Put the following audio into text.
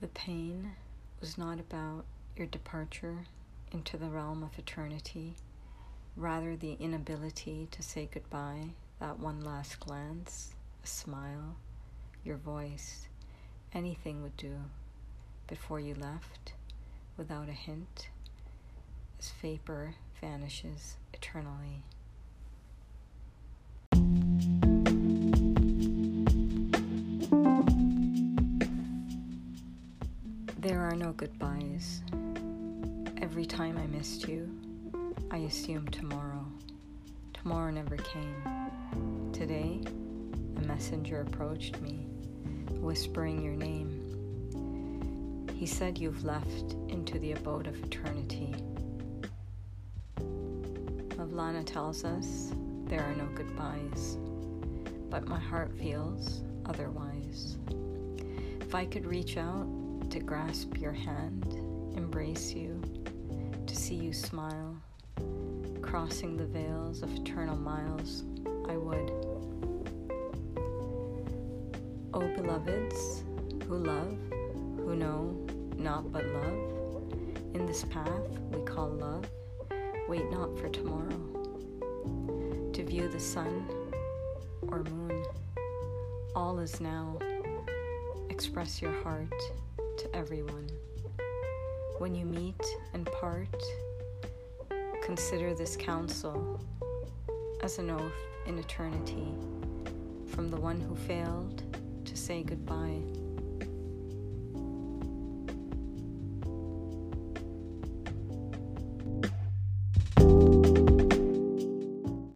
The pain was not about your departure into the realm of eternity, rather, the inability to say goodbye, that one last glance, a smile, your voice, anything would do before you left without a hint as vapor vanishes eternally. There are no goodbyes. Every time I missed you, I assumed tomorrow. Tomorrow never came. Today, a messenger approached me, whispering your name. He said you've left into the abode of eternity. Mavlana tells us there are no goodbyes, but my heart feels otherwise. If I could reach out to grasp your hand, embrace you, to see you smile, crossing the veils of eternal miles, I would. O beloveds who love, who know not but love, in this path we call love, wait not for tomorrow. To view the sun or moon, all is now. Express your heart to everyone. When you meet and part, consider this counsel as an oath in eternity from the one who failed to say goodbye.